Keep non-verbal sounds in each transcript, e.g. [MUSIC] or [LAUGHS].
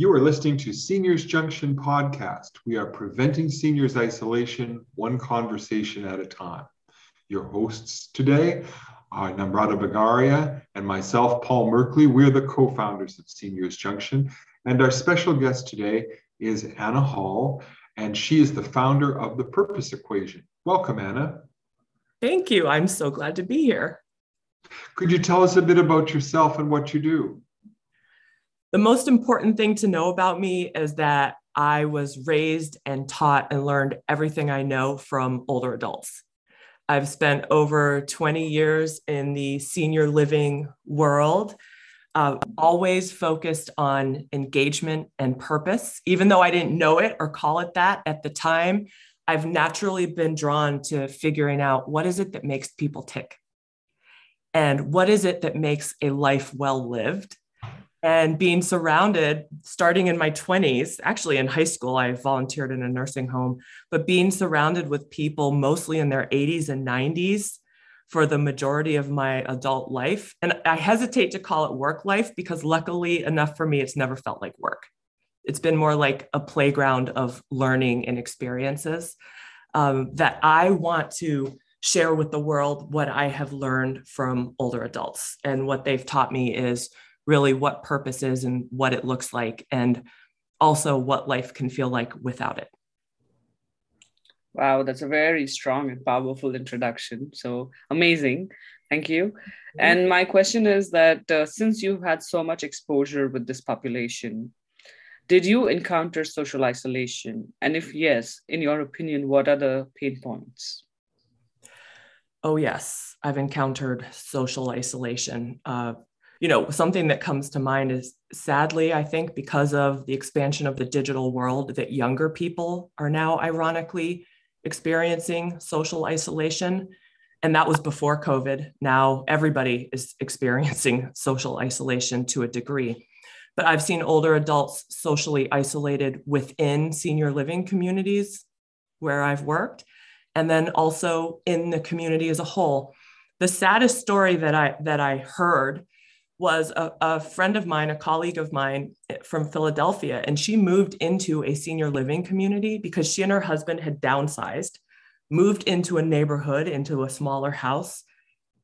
You are listening to Seniors Junction podcast. We are preventing seniors isolation one conversation at a time. Your hosts today are Namrata Bagaria and myself, Paul Merkley. We're the co founders of Seniors Junction. And our special guest today is Anna Hall, and she is the founder of the Purpose Equation. Welcome, Anna. Thank you. I'm so glad to be here. Could you tell us a bit about yourself and what you do? The most important thing to know about me is that I was raised and taught and learned everything I know from older adults. I've spent over 20 years in the senior living world, uh, always focused on engagement and purpose. Even though I didn't know it or call it that at the time, I've naturally been drawn to figuring out what is it that makes people tick? And what is it that makes a life well lived? And being surrounded starting in my 20s actually in high school i volunteered in a nursing home but being surrounded with people mostly in their 80s and 90s for the majority of my adult life. And i hesitate to call it work life because luckily enough for me it's never felt like work. It's been more like a playground of learning and experiences um, that i want to share with the world what i have learned from older adults. And what they've taught me is really what purpose is and what it looks like, and also what life can feel like without it. Wow, that's a very strong and powerful introduction. So amazing. Thank you. And my question is that uh, since you've had so much exposure with this population, did you encounter social isolation? And if yes, in your opinion, what are the pain points? Oh, yes, I've encountered social isolation. Uh, you know, something that comes to mind is sadly, I think, because of the expansion of the digital world, that younger people are now ironically experiencing social isolation. And that was before COVID. Now everybody is [LAUGHS] experiencing social isolation to a degree. But I've seen older adults socially isolated within senior living communities where I've worked, and then also in the community as a whole. The saddest story that I that I heard was a, a, friend of mine, a colleague of mine eh, from Philadelphia, and she moved into a senior living community because she and her husband had downsized, moved into a neighborhood, into a smaller house.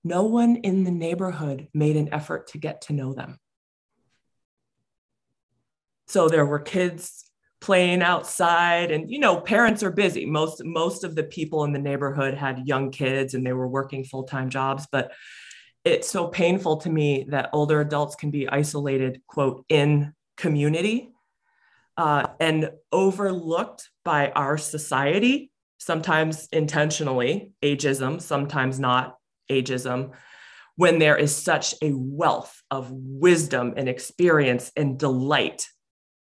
No one in the neighborhood made an effort to get to know them. So there were kids playing outside and you know parents are busy most most of the people in the neighborhood had young kids and they were working full-time jobs but it's so painful to me that older adults can be isolated, quote, in community uh, and overlooked by our society, sometimes intentionally, ageism, sometimes not ageism, when there is such a wealth of wisdom and experience and delight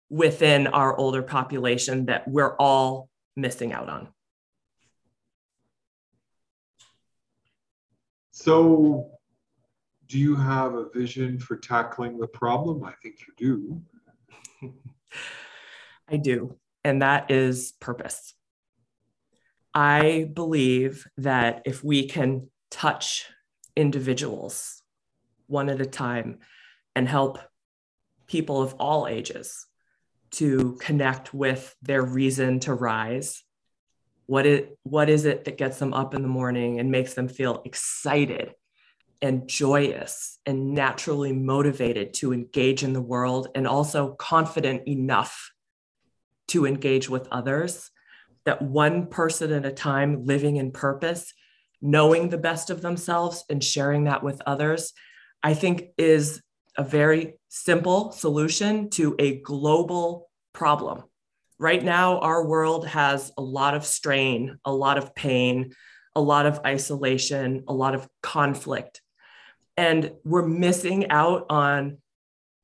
within our older population that we're all missing out on. So, do you have a vision for tackling the problem? I think you do. [LAUGHS] I do. And that is purpose. I believe that if we can touch individuals one at a time and help people of all ages to connect with their reason to rise, what it what is it that gets them up in the morning and makes them feel excited and joyous and naturally motivated to engage in the world and also confident enough to engage with others. That one person at a time living in purpose, knowing the best of themselves and sharing that with others, I think is a very simple solution to a global problem. Right now, our world has a lot of strain, a lot of pain, a lot of isolation, a lot of conflict and we're missing out on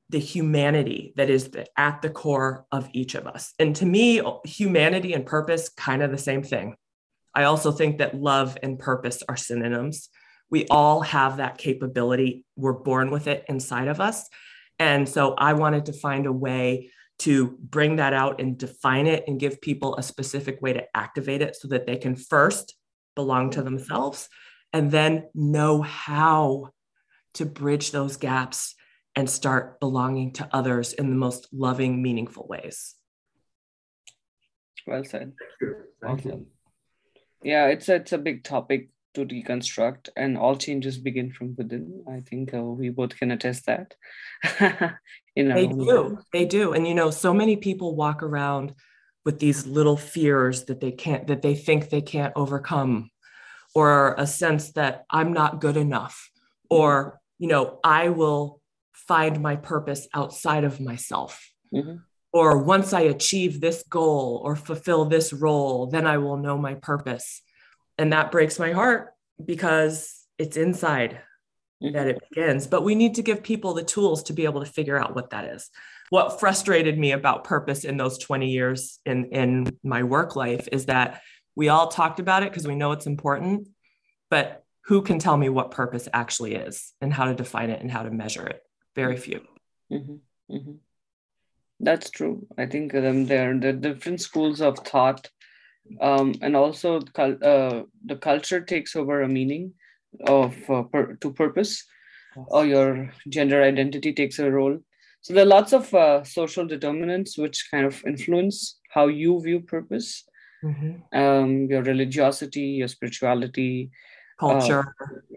the humanity that is the, at the core of each of us. And to me, humanity and purpose kind of the same thing. I also think that love and purpose are synonyms. We all have that capability. We're born with it inside of us. And so I wanted to find a way to bring that out and define it and give people a specific way to activate it so that they can first belong to themselves and then know how to bridge those gaps and start belonging to others in the most loving, meaningful ways. Well said. Thank you. Awesome. Yeah, it's a, it's a big topic to deconstruct, and all changes begin from within. I think uh, we both can attest that. [LAUGHS] In our They do. lives. They do. And you know, so many people walk around with these little fears that they can't, that they think they can't overcome, or a sense that I'm not good enough, or, you know, I will find my purpose outside of myself. Mhm. Or once I achieve this goal or fulfill this role, then I will know my purpose. And that breaks my heart because it's inside Mhm. that it begins. But we need to give people the tools to be able to figure out what that is. What frustrated me about purpose in those 20 years in, in my work life is that we all talked about it because we know it's important, but who can tell me what purpose actually is and how to define it and how to measure it? Very few. Mhm, mhm. That's true. I think um, there are the different schools of thought, um, and also uh, the culture takes over a meaning of uh, pur- to purpose, or your gender identity takes a role. So there are lots of uh, social determinants which kind of influence how you view purpose. Mhm. Um, your religiosity, your spirituality, Culture.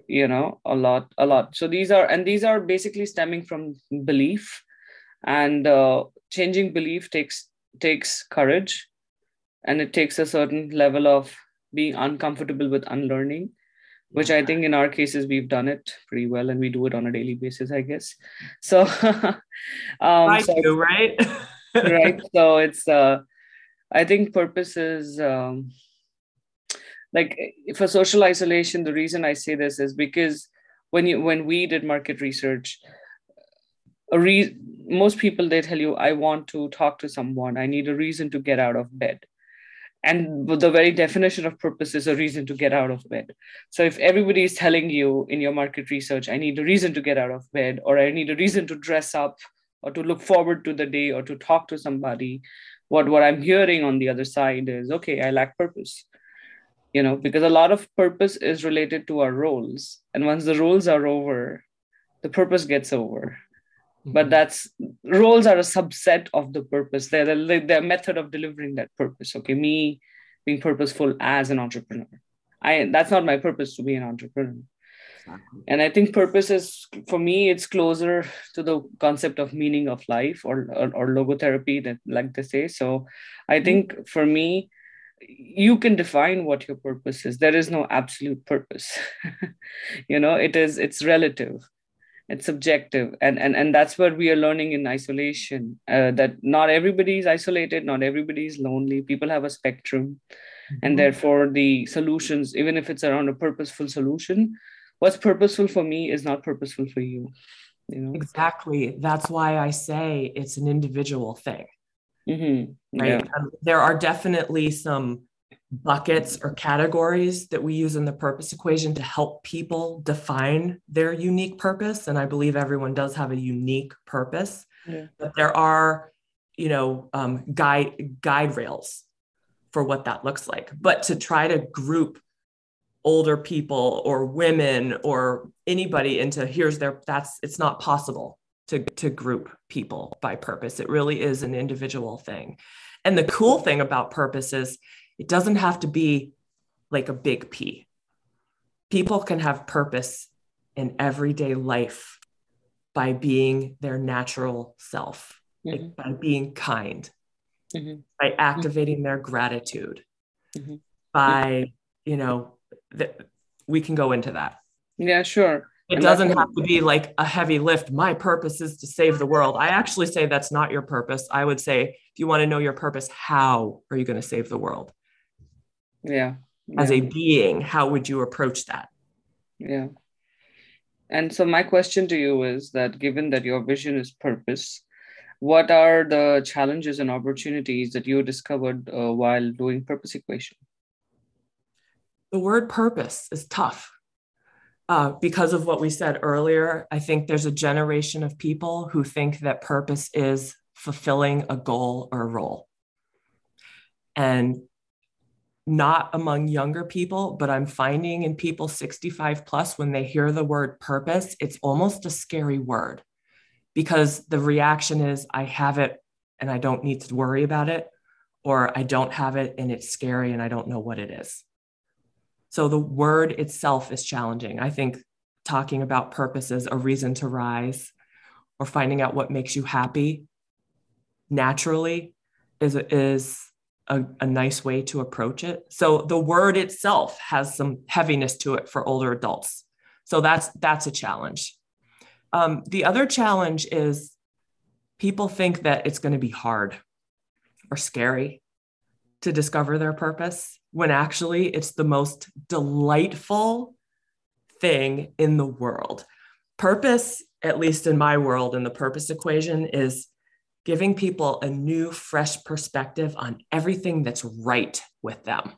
you know a lot a lot. So these are and these are basically stemming from belief. And uh, changing belief takes takes courage. And it takes a certain level of being uncomfortable with unlearning which i think in our cases we've done it pretty well and we do it on a daily basis i guess. So [LAUGHS] um I so- do, right? [LAUGHS] right. So it's uh i think purpose is um like for social isolation the reason i say this is because when you when we did market research a re- most people they tell you i want to talk to someone. I need a reason to get out of bed. And the very definition of purpose is a reason to get out of bed. So if everybody is telling you in your market research i need a reason to get out of bed or i need a reason to dress up or to look forward to the day or to talk to somebody what what i'm hearing on the other side is okay i lack purpose you know because a lot of purpose is related to our roles. And once the roles are over the purpose gets over. But mm-hmm. that's roles are a subset of the purpose. They're the, the method of delivering that purpose. Okay me being purposeful as an entrepreneur. I that's not my purpose to be an entrepreneur. And i think purpose is for me it's closer to the concept of meaning of life or or, or logotherapy that like they say. So i mm-hmm. think for me you can define what your purpose is. There is no absolute purpose. [LAUGHS] You know it is it's relative. It's subjective. And and, and that's what we are learning in isolation uh, that not everybody is isolated not everybody is lonely. People have a spectrum. And therefore the solutions even if it's around a purposeful solution what's purposeful for me is not purposeful for you you know? Exactly. That's why I say it's an individual thing. Mhm. right? yeah Um, there are definitely some buckets or categories that we use in the purpose equation to help people define their unique purpose. And I believe everyone does have a unique purpose. Yeah. But there are, you know, um, guide guide rails for what that looks like. But to try to group older people or women or anybody into here's their that's it's not possible to to group people by purpose it really is an individual thing and the cool thing about purpose is it doesn't have to be like a big p people can have purpose in everyday life by being their natural self like Mhm. by being kind Mhm. by activating their gratitude Mhm. by you know th- we can go into that yeah sure it doesn't have to be like a heavy lift. My purpose is to save the world. I actually say that's not your purpose. I would say if you want to know your purpose how are you going to save the world? Yeah. As a being how would you approach that? Yeah. And so my question to you is that given that your vision is purpose, what are the challenges and opportunities that you discovered uh, while doing purpose equation? the word purpose is tough uh, because of what we said earlier. I think there's a generation of people who think that purpose is fulfilling a goal or a role. And not among younger people, but I'm finding in people 65 plus, when they hear the word purpose, it's almost a scary word because the reaction is I have it and I don't need to worry about it, or I don't have it and it's scary and I don't know what it is. So the word itself is challenging. I think talking about purpose as a reason to rise or finding out what makes you happy naturally is, is a, a nice way to approach it. So the word itself has some heaviness to it for older adults. So that's that's a challenge. Um, the other challenge is people think that it's going to be hard or scary to discover their purpose when actually it's the most delightful thing in the world. Purpose, at least in my world, in the purpose equation, is giving people a new, fresh perspective on everything that's right with them.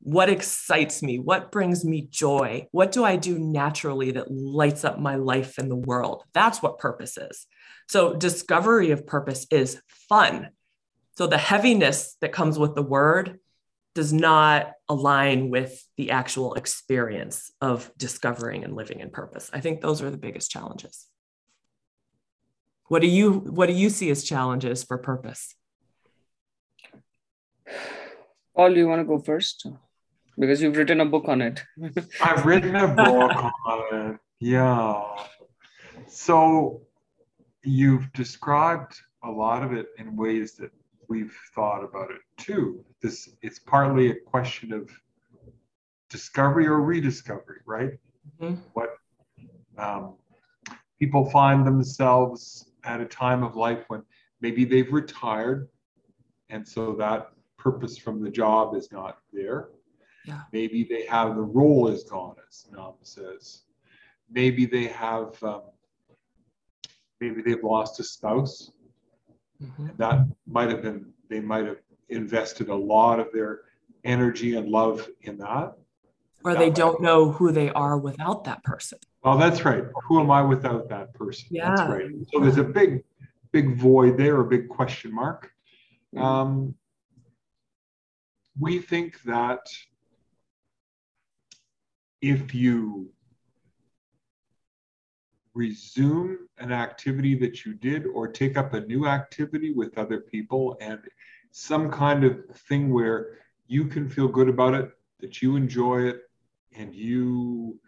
What excites me? What brings me joy? What do I do naturally that lights up my life in the world? That's what purpose is. So, discovery of purpose is fun. So, the heaviness that comes with the word does not align with the actual experience of discovering and living in purpose. I think those are the biggest challenges. What do you what do you see as challenges for purpose? Paul, do you want to go first? Because you've written a book on it. [LAUGHS] I've written a book on it. Yeah. So you've described a lot of it in ways that we've thought about it too. This it's partly a question of discovery or rediscovery, right? Mm-hmm. What um, people find themselves at a time of life when maybe they've retired and so that purpose from the job is not there. Yeah. Maybe they have the role is gone, as Nam says. Maybe they have, um, maybe they've lost a spouse. Mm-hmm. That might have been, they might have invested a lot of their energy and love in that. Or that they don't know who they are without that person. well that's right. Who am I without that person? Yeah. That's right. So there's a big, big void there, a big question mark. Mm-hmm. Um, we think that if you resume an activity that you did or take up a new activity with other people and some kind of thing where you can feel good about it, that you enjoy it, and you,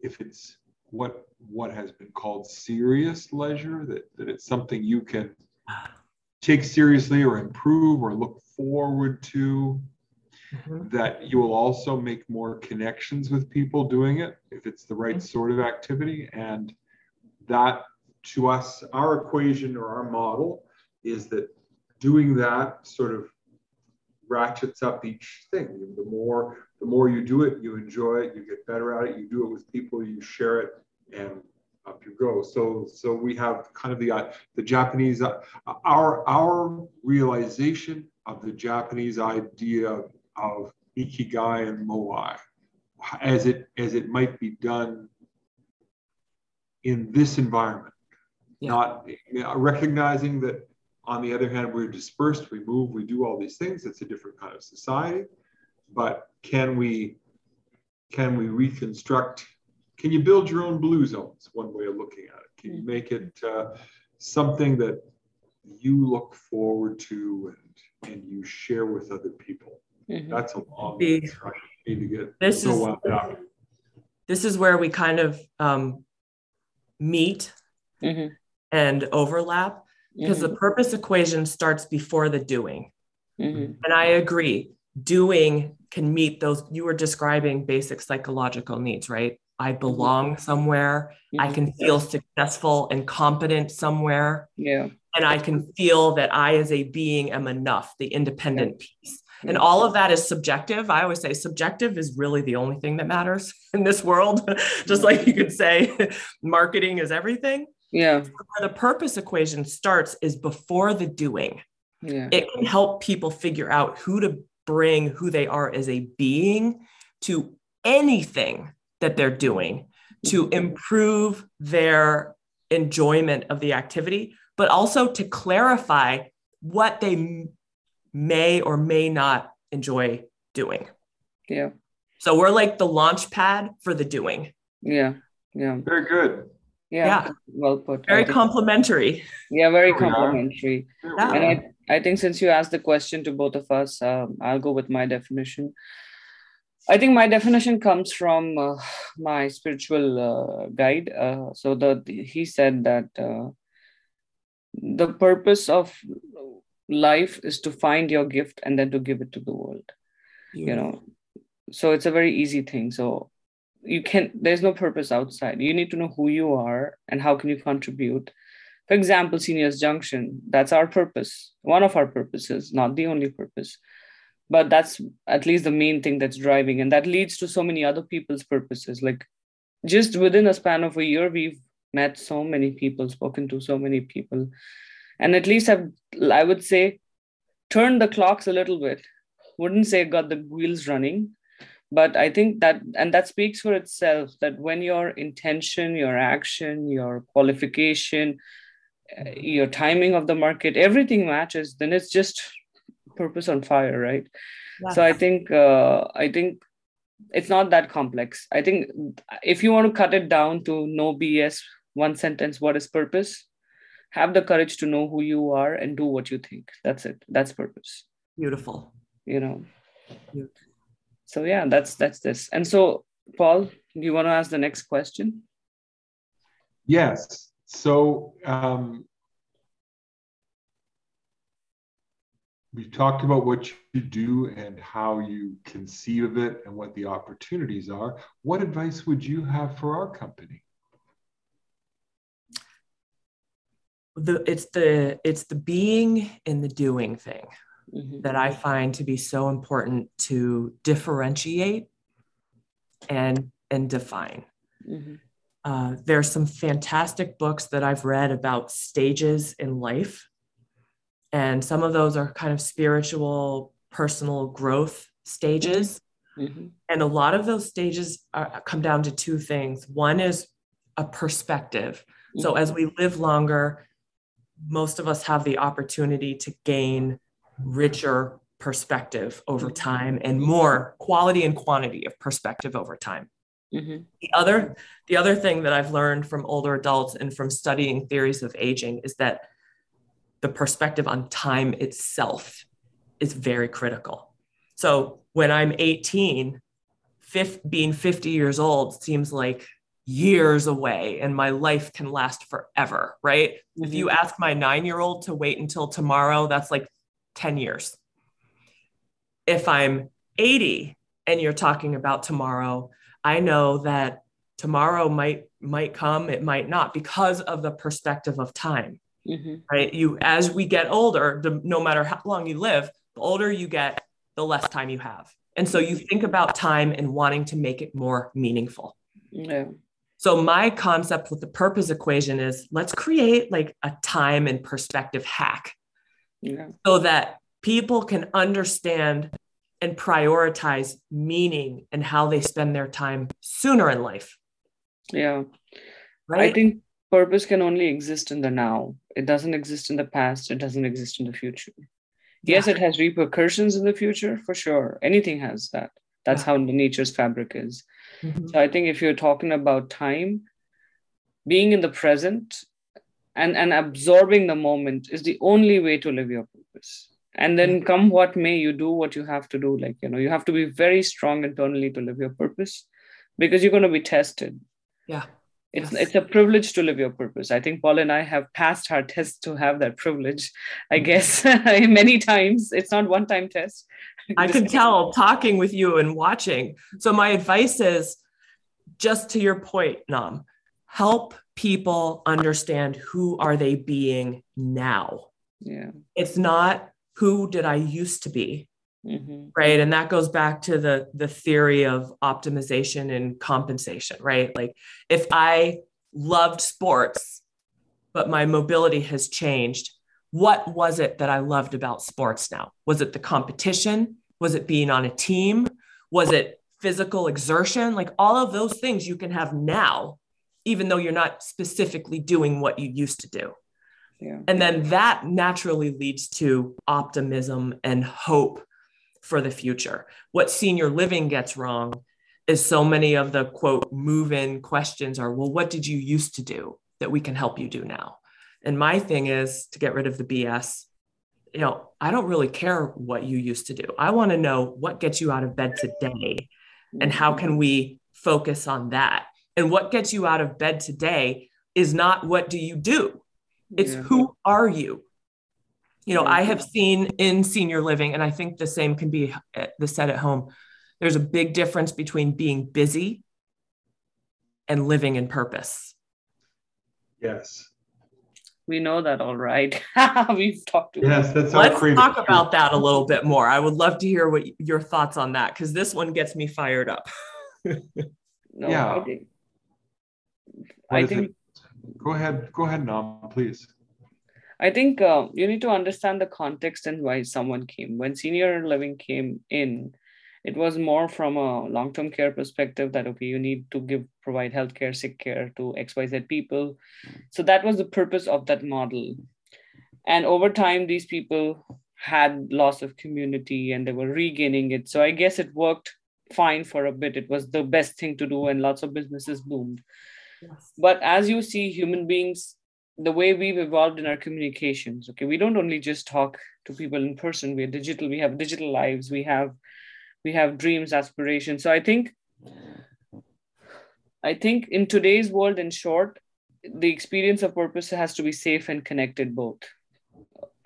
if it's what what has been called serious leisure that, that it's something you can take seriously or improve or look forward to mm-hmm. that you will also make more connections with people doing it if it's the right mm-hmm. sort of activity and that to us our equation or our model is that doing that sort of ratchets up each thing. The more the more you do it, you enjoy it, you get better at it. You do it with people, you share it, and up you go. So so we have kind of the uh, the Japanese uh, our our realization of the Japanese idea of, ikigai and moai as it as it might be done in this environment. Yeah. Not recognizing that on the other hand, we're dispersed, we move, we do all these things. It's a different kind of society. But can we can we reconstruct? Can you build your own blue zones? One way of looking at it. Can you make it uh, something that you look forward to and and you share with other people? Mm-hmm. That's a long way to get this so is, This is where we kind of um, meet mm-hmm. and overlap because mm-hmm. the purpose equation starts before the doing. Mm-hmm. And I agree, doing can meet those. You were describing basic psychological needs, right? I mm-hmm. belong somewhere. I mm-hmm. can feel successful and competent somewhere. Yeah. And I can feel that I, as a being, am enough, the independent yeah. piece. And all of that is subjective. I always say subjective is really the only thing that matters [LAUGHS] in this world. [LAUGHS] Just like you could say [LAUGHS] marketing is everything. Yeah. Where the purpose equation starts is before the doing. Yeah. It can help people figure out who to bring who they are as a being to anything that they're doing to mm-hmm. improve their enjoyment of the activity, but also to clarify what they may or may not enjoy doing. Yeah. So we're like the launch pad for the doing. Yeah. Yeah. Very good. Yeah, Yeah. well put. Very complimentary. yeah, very There we are. complimentary. Yeah. And. I, I think since you asked the question to both of us, um, I'll go with my definition. I think my definition comes from uh, my spiritual uh, guide. Uh, so the he said that uh, the purpose of life is to find your gift and then to give it to the world. You know, so it's a very easy thing. So you can there's no purpose outside. You need to know who you are and how can you contribute for example seniors junction that's our purpose one of our purposes not the only purpose but that's at least the main thing that's driving and that leads to so many other people's purposes like just within a span of a year we've met so many people spoken to so many people and at least have i would say turned the clocks a little bit. Wouldn't say got the wheels running but i think that and that speaks for itself that when your intention your action your qualification uh, your timing of the market everything matches then it's just purpose on fire right? So i think uh, i think it's not that complex. I think if you want to cut it down to no bs one sentence what is purpose have the courage to know who you are and do what you think that's it that's purpose beautiful. you know Yeah. so yeah that's that's this and so paul do you want to ask the next question Yes. So um, we talked about what you do and how you conceive of it and what the opportunities are. What advice would you have for our company? The, it's the it's the being and the doing thing Mhm. that I find to be so important to differentiate and and define. Mhm. Uh, there's some fantastic books that I've read about stages in life, and some of those are kind of spiritual, personal growth stages. Mhm. And a lot of those stages are, come down to two things. One is a perspective. So as we live longer, most of us have the opportunity to gain richer perspective over time and more quality and quantity of perspective over time. Mhm. The other, the other thing that I've learned from older adults and from studying theories of aging is that the perspective on time itself is very critical. So when I'm 18, fif- being 50 years old seems like years away and my life can last forever, right? If you ask my nine year old to wait until tomorrow, that's like 10 years. If I'm 80 and you're talking about tomorrow, I know that tomorrow might might come, it might not because of the perspective of time, Mhm. right? You as we get older, the, no matter how long you live, the older you get, the less time you have. And so you think about time and wanting to make it more meaningful. yeah So my concept with the purpose equation is let's create like a time and perspective hack yeah so that people can understand and prioritize meaning and how they spend their time sooner in life. yeah Right? I think purpose can only exist in the now. It doesn't exist in the past. It doesn't exist in the future. Yes, Yeah. it has repercussions in the future for sure. Anything has that. That's Yeah. how nature's fabric is. Mhm. So I think if you're talking about time, being in the present and, and absorbing the moment is the only way to live your purpose. And then come what may, you do what you have to do. Like, you know, you have to be very strong internally to live your purpose because you're going to be tested Yeah. It's Yes. it's a privilege to live your purpose i think paul and i have passed our test to have that privilege i mm-hmm. guess [LAUGHS] many times it's not one time test I [LAUGHS] can tell talking with you and watching. So my advice is just to your point, Nam, help people understand who are they being now. yeah It's not who did I used to be, Mhm. right? And that goes back to the the theory of optimization and compensation, right? Like if I loved sports, but my mobility has changed, what was it that I loved about sports now? Was it the competition? Was it being on a team? Was it physical exertion? Like all of those things you can have now, even though you're not specifically doing what you used to do. yeah And then that naturally leads to optimism and hope for the future. What senior living gets wrong is so many of the quote move in questions are, well, what did you used to do? that we can help you do now. And my thing is to get rid of the BS. You know, I don't really care what you used to do. I want to know what gets you out of bed today and how can we focus on that. And what gets you out of bed today is not what do you do? It's yeah. who are you? You know, I have mm-hmm. seen in senior living, and I think the same can be eh, the said at home. There's a big difference between being busy and living in purpose. Yes. We know that all right. [LAUGHS] We've talked about Yes, that's Let's talk about that a little bit more. I would love to hear what your thoughts on that because this one gets me fired up. [LAUGHS] no, yeah. I think, I think go ahead, go ahead, Nam, please. I think uh, you need to understand the context and why someone came. When senior living came in, it was more from a long-term care perspective that okay, you need to give provide healthcare, sick care to XYZ people. So that was the purpose of that model. And over time, these people had loss of community and they were regaining it. So I guess it worked fine for a bit. It was the best thing to do, and lots of businesses boomed. Yes. But as you see, human beings the way we've evolved in our communications okay? We don't only just talk to people in person. We're digital. We have digital lives. We have we have dreams aspirations. So i think i think in today's world in short the experience of purpose has to be safe and connected both.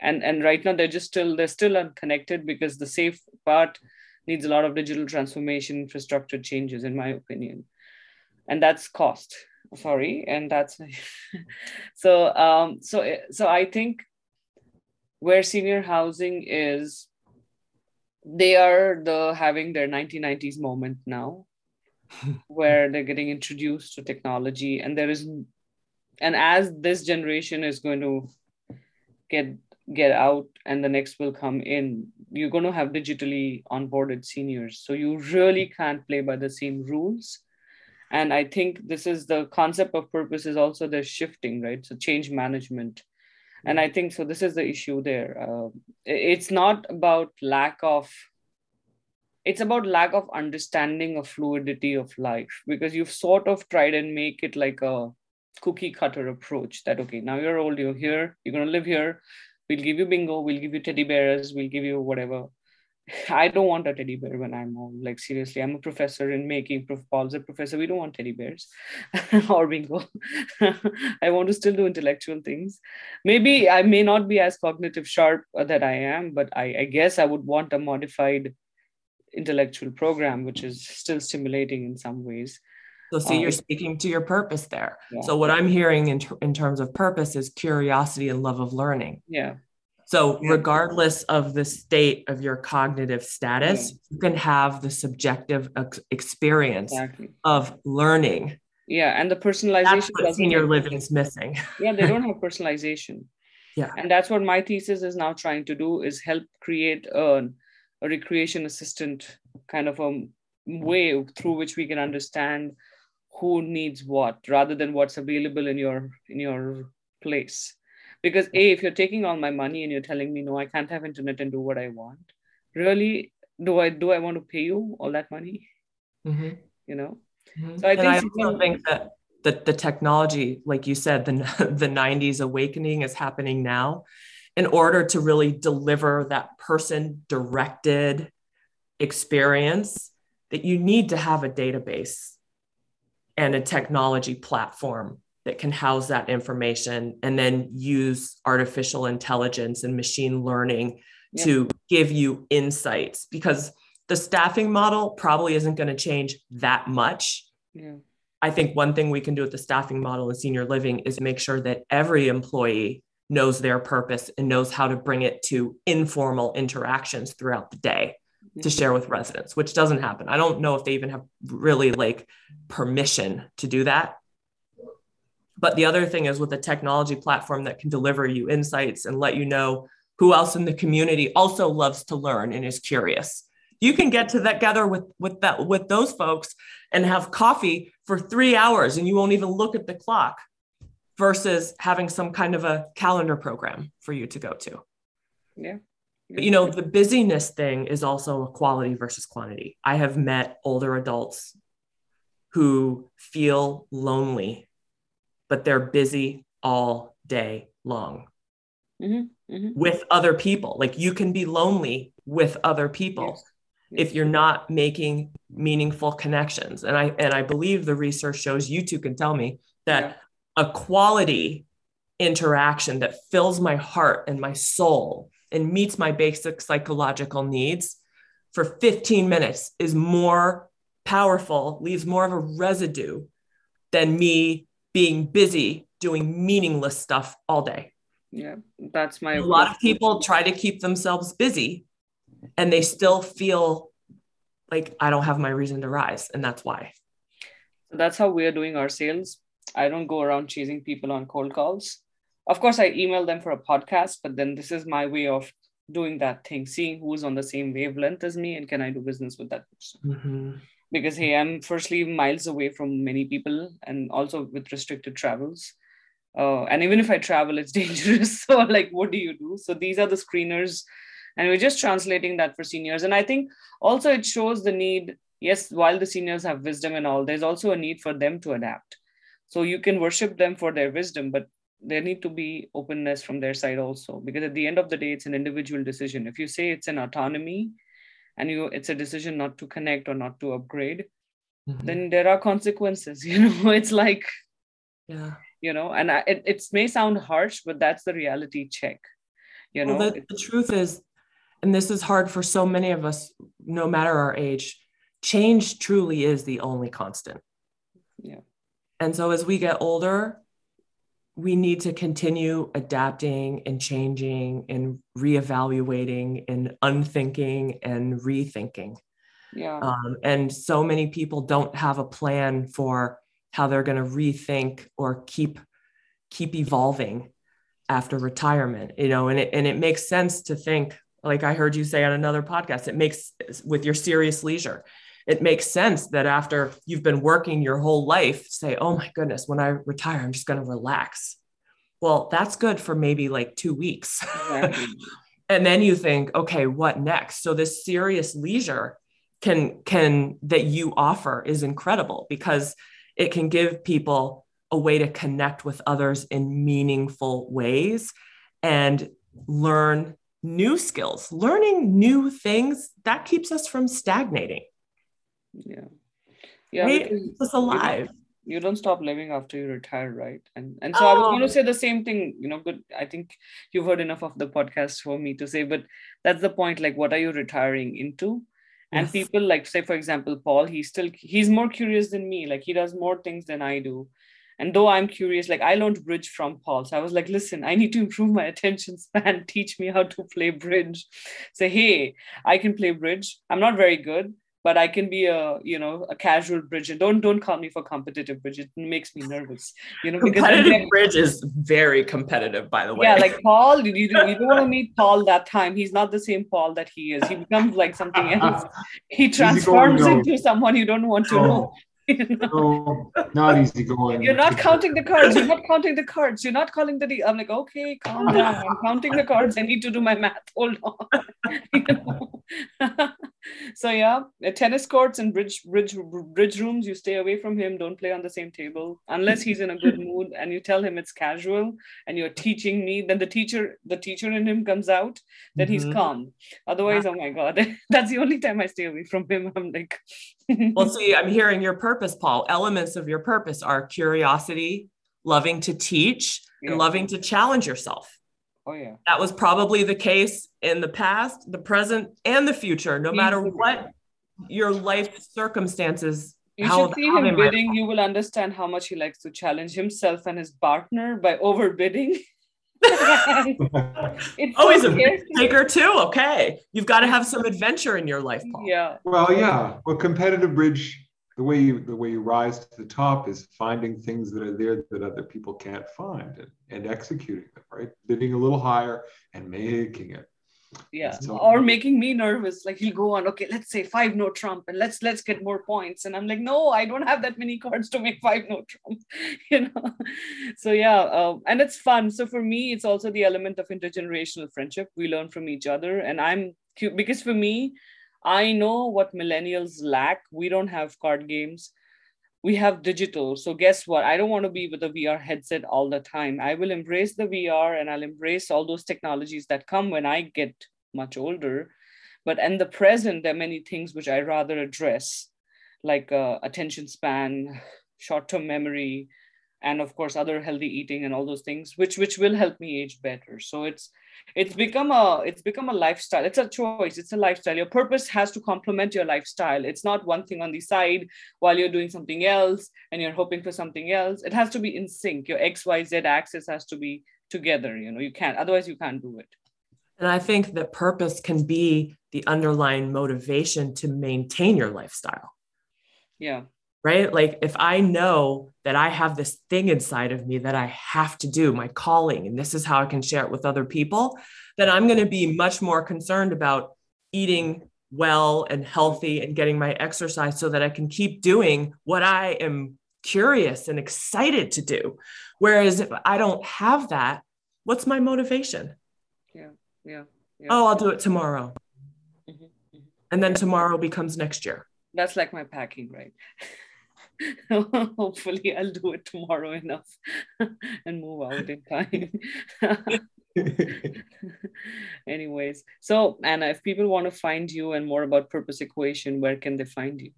And and right now they're just still they're still unconnected because the safe part needs a lot of digital transformation infrastructure changes in my opinion. And that's cost sorry and that's [LAUGHS] so um so so i think where senior housing is they are the having their 1990s moment now [LAUGHS] where they're getting introduced to technology and there is and as this generation is going to get get out and the next will come in you're going to have digitally onboarded seniors. So you really can't play by the same rules and i think this is the concept of purpose is also the shifting right? So change management. And i think so this is the issue there. Uh, it's not about lack of it's about lack of understanding of fluidity of life because you've sort of tried and make it like a cookie cutter approach that okay now you're old you're here you're going to live here. We'll give you bingo we'll give you teddy bears we'll give you whatever I don't want a teddy bear when I'm home. Like seriously, I'm a professor in making. Prof. Paul's a professor. We don't want teddy bears [LAUGHS] or bingo. [LAUGHS] I want to still do intellectual things. Maybe I may not be as cognitive sharp that I am, but I, I guess I would want a modified intellectual program, which is still stimulating in some ways. So, see, you're um, speaking to your purpose there. Yeah. So, what I'm hearing in, ter- in terms of purpose is curiosity and love of learning. Yeah. So, regardless of the state of your cognitive status, yeah. you can have the subjective ex- experience exactly. of learning. Yeah, and the personalization. That's what senior living is missing. yeah, they don't [LAUGHS] have personalization. Yeah, and that's what my thesis is now trying to do is help create a, a recreation assistant kind of a way through which we can understand who needs what rather than what's available in your in your place because a if you're taking all my money and you're telling me no i can't have internet and do what i want really do i do i want to pay you all that money mm-hmm. you know mm-hmm. so i think, I also think that that the technology like you said the, [LAUGHS] the 90s awakening is happening now in order to really deliver that person directed experience that you need to have a database and a technology platform that can house that information and then use artificial intelligence and machine learning yeah. to give you insights because the staffing model probably isn't going to change that much. Yeah. I think one thing we can do with the staffing model in senior living is make sure that every employee knows their purpose and knows how to bring it to informal interactions throughout the day to share with residents, which doesn't happen. I don't know if they even have really like permission to do that. But the other thing is with a technology platform that can deliver you insights and let you know who else in the community also loves to learn and is curious. You can get to that together with, with that with those folks and have coffee for three hours and you won't even look at the clock versus having some kind of a calendar program for you to go to. Yeah. But, you know, the busyness thing is also a quality versus quantity. I have met older adults who feel lonely but they're busy all day long Mm-hmm, mm-hmm. with other people. Like you can be lonely with other people Yes. if you're not making meaningful connections. And I and I believe the research shows you two can tell me that a quality interaction that fills my heart and my soul and meets my basic psychological needs for 15 minutes is more powerful, leaves more of a residue than me being busy doing meaningless stuff all day. Yeah, that's my. A lot of people try to keep themselves busy and they still feel like I don't have my reason to rise. And that's why. So that's how we're doing our sales. I don't go around chasing people on cold calls. Of course, I email them for a podcast, but then this is my way of doing that thing, seeing who's on the same wavelength as me and can I do business with that person. Mhm. Because hey, I'm firstly miles away from many people and also with restricted travels. Uh, and even if I travel, it's [LAUGHS] dangerous. So, like, what do you do? So, these are the screeners, and we're just translating that for seniors. And I think also it shows the need. Yes, while the seniors have wisdom and all, there's also a need for them to adapt. So, you can worship them for their wisdom, but there need to be openness from their side also, because at the end of the day, it's an individual decision. If you say it's an autonomy, and you it's a decision not to connect or not to upgrade, Mhm. then there are consequences. [LAUGHS] You know, it's like yeah. you know and I, it, it may sound harsh but that's the reality check you know well, the, the truth is, and this is hard for so many of us, no matter our age, change truly is the only constant. Yeah. And so as we get older, we need to continue adapting and changing and reevaluating and unthinking and rethinking. yeah Um, and so many people don't have a plan for how they're going to rethink or keep keep evolving after retirement you know and it, and it makes sense to think like i heard you say on another podcast it makes with your serious leisure it makes sense that after you've been working your whole life say oh my goodness when i retire i'm just going to relax. Well that's good for maybe like two weeks. Exactly. [LAUGHS] and then you think okay what next? So this serious leisure can can that you offer is incredible because it can give people a way to connect with others in meaningful ways and learn new skills. Learning new things that keeps us from stagnating yeah. Yeah because keeps us alive. you don't stop living after you retire right? And and so i was going Oh. to say the same thing you know good i think you've heard enough of the podcast for me to say but that's the point like what are you retiring into? And Yes. people like say for example paul he's still he's more curious than me like he does more things than i do. And though i'm curious like i learned bridge from paul. So i was like listen i need to improve my [LAUGHS] attention span. Teach me how to play bridge. Say hey i can play bridge. I'm not very good but i can be a you know a casual bridge and don't don't call me for competitive bridge it makes me nervous you know because competitive like- bridge is very competitive by the way yeah, like Paul, you, you, don't- want to meet Paul that time. He's not the same Paul that he is. He becomes like something [LAUGHS] else. He transforms go. into someone you don't want to know. [LAUGHS] you know? No, not easy going. You're not counting the cards. You're not counting the cards. You're not calling the. De- I'm like, okay, calm down. I'm counting the cards. I need to do my math. Hold on. [LAUGHS] You know? So yeah, uh, tennis courts and bridge bridge bridge rooms. You stay away from him. Don't play on the same table unless he's in a good [LAUGHS] mood. And you tell him it's casual, and you're teaching me. Then the teacher, the teacher in him comes out. Then he's Mhm. calm. Otherwise, oh my god, [LAUGHS] that's the only time I stay away from him. I'm like, [LAUGHS] Well, see, I'm hearing your purpose, Paul. Elements of your purpose are curiosity, loving to teach, Yeah. and loving to challenge yourself. Oh yeah. That was probably the case in the past, the present, and the future, no matter what your life circumstances. You how- should see how him bidding. You will understand how much he likes to challenge himself and his partner by overbidding. [LAUGHS] it's Oh, so he's a scary. risk taker too. Okay. You've got to have some adventure in your life, Paul. Yeah, Well, yeah. Well, competitive bridge, the way you the way you rise to the top is finding things that are there that other people can't find and, and executing them, right? Bidding a little higher and making it. yeah. So- or making me nervous. Like he'll go on, okay, let's say five no Trump and let's let's get more points. And I'm like, no, I don't have that many cards to make five no Trump. [LAUGHS] you know. So yeah, uh, and it's fun. So for me, it's also the element of intergenerational friendship. We learn from each other, and I'm cute because for me, I know what millennials lack. We don't have card games. we have digital. So guess what? I don't want to be with a VR headset all the time. I will embrace the VR and I'll embrace all those technologies that come when I get much older. But in the present, there are many things which I rather address, like uh, attention span, short-term memory, and of course other healthy eating and all those things, which which will help me age better. So it's it's become a it's become a lifestyle. It's a choice. It's a lifestyle. Your purpose has to complement your lifestyle. It's not one thing on the side while you're doing something else and you're hoping for something else. It has to be in sync. Your xyz axis has to be together you know. You can't otherwise you can't do it. And i think that purpose can be the underlying motivation to maintain your lifestyle. Yeah right? Like if I know that I have this thing inside of me that I have to do, my calling, and this is how I can share it with other people, then I'm going to be much more concerned about eating well and healthy and getting my exercise so that I can keep doing what I am curious and excited to do. Whereas if I don't have that, what's my motivation? Yeah, yeah. yeah. Oh, I'll do it tomorrow. Mm-hmm, mm-hmm. And then tomorrow becomes next year. That's like my packing, right? [LAUGHS] [LAUGHS] hopefully I'll do it tomorrow enough [LAUGHS] and move out in time. [LAUGHS] Anyways, so Anna, if people want to find you and more about Purpose Equation, where can they find you?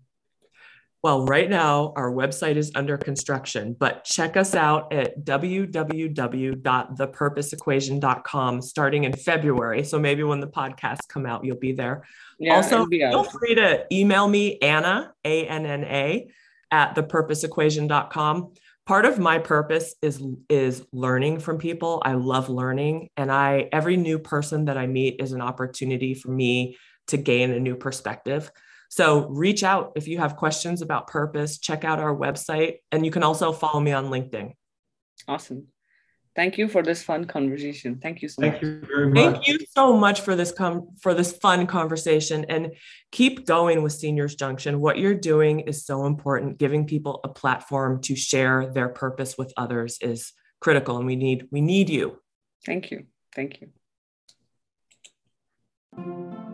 Well, right now our website is under construction, but check us out at www.thepurposeequation.com starting in February. So maybe when the podcasts come out, you'll be there. Yeah, also, feel free to email me, Anna, A N N A, at thepurposeequation.com part of my purpose is is learning from people. I love learning and i every new person that i meet is an opportunity for me to gain a new perspective. So reach out if you have questions about purpose. Check out our website and you can also follow me on linkedin. Awesome Thank you for this fun conversation. Thank you so Thank much. you very much. Thank you so much for this com- for this fun conversation and keep going with Seniors Junction. What you're doing is so important. Giving people a platform to share their purpose with others is critical and we need we need you. Thank you. Thank you.